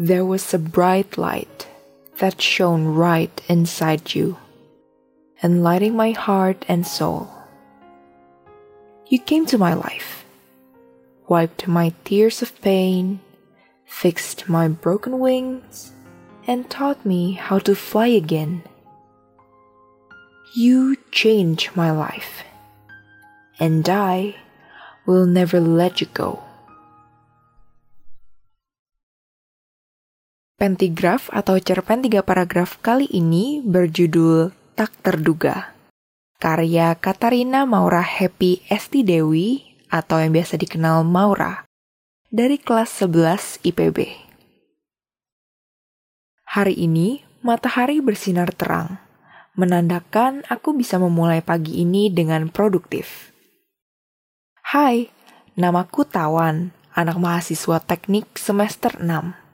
There was a bright light that shone right inside you, enlightening my heart and soul. You came to my life, wiped my tears of pain, fixed my broken wings, and taught me how to fly again. You changed my life, and I will never let you go. Pentigraf atau cerpen tiga paragraf kali ini berjudul Tak Terduga. Karya Katarina Maura Happy Esti Dewi atau yang biasa dikenal Maura dari kelas 11 IPB. Hari ini matahari bersinar terang, menandakan aku bisa memulai pagi ini dengan produktif. Hai, namaku Tawan, anak mahasiswa teknik semester 6.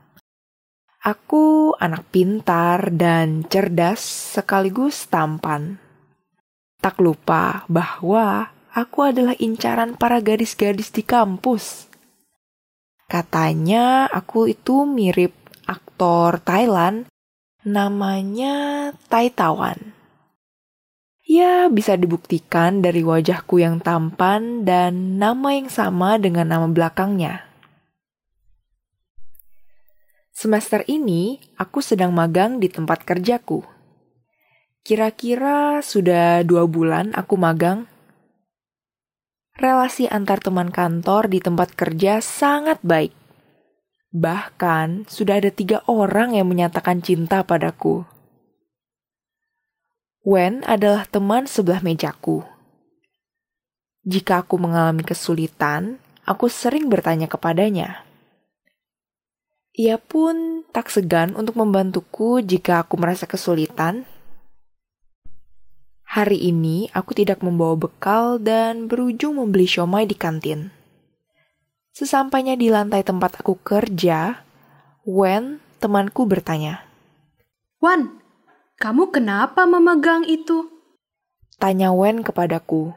Aku anak pintar dan cerdas sekaligus tampan. Tak lupa bahwa aku adalah incaran para gadis-gadis di kampus. Katanya aku itu mirip aktor Thailand namanya Tai Tawan. Ya, bisa dibuktikan dari wajahku yang tampan dan nama yang sama dengan nama belakangnya. Semester ini, aku sedang magang di tempat kerjaku. Kira-kira sudah dua bulan aku magang. Relasi antar teman kantor di tempat kerja sangat baik. Bahkan, sudah ada tiga orang yang menyatakan cinta padaku. Wen adalah teman sebelah mejaku. Jika aku mengalami kesulitan, aku sering bertanya kepadanya. Ia pun tak segan untuk membantuku jika aku merasa kesulitan. Hari ini aku tidak membawa bekal dan berujung membeli siomay di kantin. Sesampainya di lantai tempat aku kerja, Wen, temanku bertanya. Wan, kamu kenapa memegang itu? Tanya Wen kepadaku.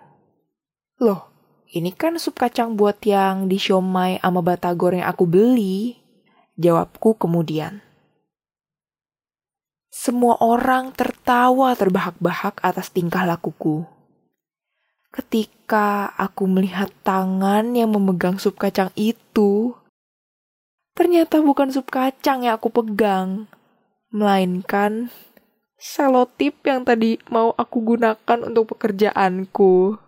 Loh, ini kan sup kacang buat yang di siomay sama batagor yang aku beli. Jawabku kemudian. Semua orang tertawa terbahak-bahak atas tingkah lakuku. Ketika aku melihat tangan yang memegang sup kacang itu, ternyata bukan sup kacang yang aku pegang, melainkan selotip yang tadi mau aku gunakan untuk pekerjaanku.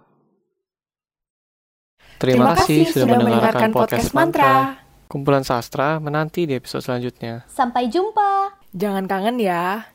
Terima, kasih sudah mendengarkan podcast mantra. Kumpulan sastra menanti di episode selanjutnya. Sampai jumpa. Jangan kangen ya.